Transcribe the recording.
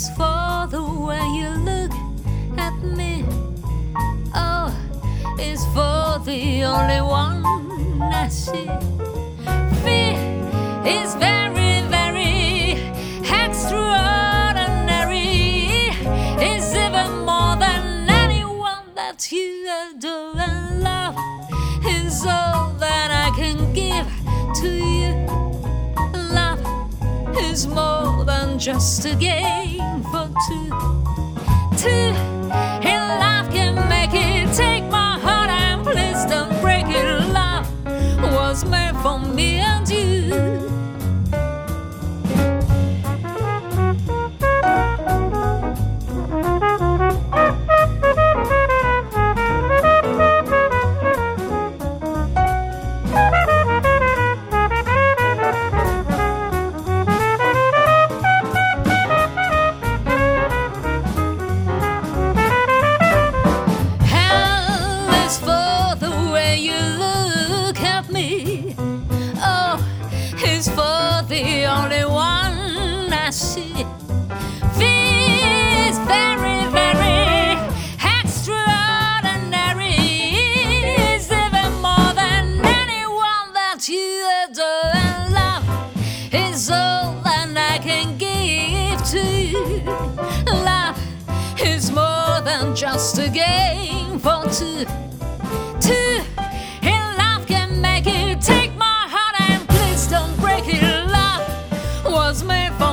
is for the way you look at me. Oh, is for the only one I see. Fear is very, very extraordinary. Is even more than anyone that you adore. And love is all that I can give to you. Love is more than just a game Two in life can make it. Take my heart and please don't break it. Love was made for me It's very, very extraordinary. Even more than anyone that you adore love. Is all that I can give to you. Love is more than just a game for two. Two. was made for